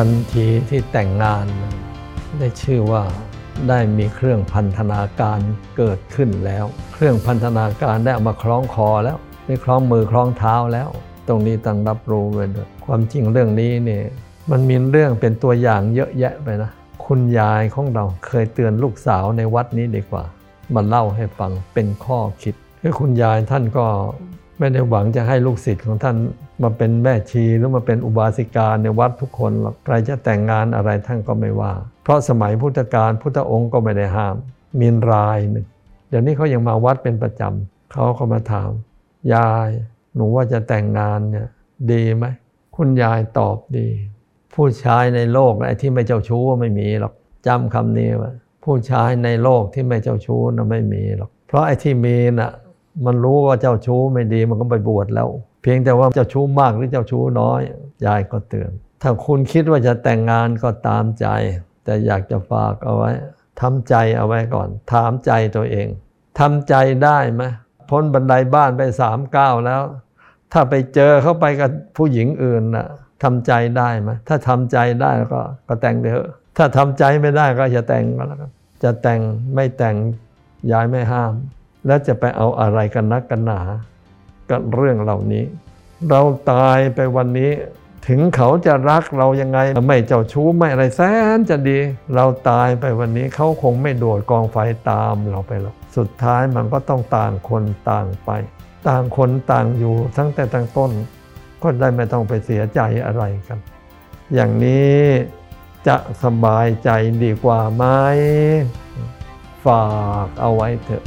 ทันทีที่แต่งงาน ได้ชื่อว่าได้มีเครื่องพันธนาการเกิดขึ้นแล้ว เครื่องพันธนาการได้เอามาคล้องคอแล้วได้คล้องมือคล้องเท้าแล้ว ตรงนี้ต้องรับรู้ไว้ด้วยความจริงเรื่องนี้เนี่ยมันมีเรื่องเป็นตัวอย่างเยอะแยะไปนะคุณยายของเราเคยเตือนลูกสาวในวัดนี้ดีกว่า มาเล่าให้ฟังเป็นข้อคิดคือคุณยายท่านก็ไม่ได้หวังจะให้ลูกศิษย์ของท่าน มาเป็นแม่ชีหรือมาเป็นอุบาสิกาในวัดทุกคนหรอกใครจะแต่งงานอะไรท่านก็ไม่ว่า เพราะสมัยพุทธกาลพุทธองค์ก็ไม่ได้ห้าม มีรายหนึ่งเดี๋ยวนี้เขายังมาวัดเป็นประจำเขาก็มาถาม ยายหนูว่าจะแต่งงานเนี่ยดีไหมคุณยายตอบดี ผู้ชายในโลกไอ้ที่ไม่เจ้าชู้ไม่มีหรอกจำคำนี้ไว้ผู้ชายในโลกที่ไม่เจ้าชู้นะไม่มีหรอก เพราะไอ้ที่มีน่ะ มันรู้ว่าเจ้าชู้ไม่ดีมันก็ไปบวชแล้ว เพียงแต่ว่าเจ้าชู้มากหรือเจ้าชู้น้อย ยายก็เตือน ถ้าคุณคิดว่าจะแต่งงานก็ตามใจ แต่อยากจะฝากเอาไว้ทำใจเอาไว้ก่อน ถามใจตัวเองทำใจได้ไหมพ้นบันไดบ้านไปสามก้าวแล้ว ถ้าไปเจอเข้าไปกับผู้หญิงอื่นน่ะทำใจได้ไหมถ้าทำใจได้ก็ก็แต่งไปเถอะ ถ้าทำใจไม่ได้ก็อย่าแต่งก็แล้วกันจะแต่งไม่แต่งยายไม่ห้าม แล้วจะไปเอาอะไรกันนักกันหนา กับเรื่องเหล่านี้ เราตายไปวันนี้ ถึงเขาจะรักเรายังไง ไม่เจ้าชู้ไม่อะไรแสนจะดี เราตายไปวันนี้เขาคงไม่โดดกองไฟตามเราไปหรอกสุดท้ายมันก็ต้องต่างคนต่างไป ต่างคนต่างอยู่ทั้งแต่ตั้งต้น ก็ได้ไม่ต้องไปเสียใจอะไรกัน อย่างนี้จะสบายใจดีกว่าไหมฝากเอาไว้เถอะ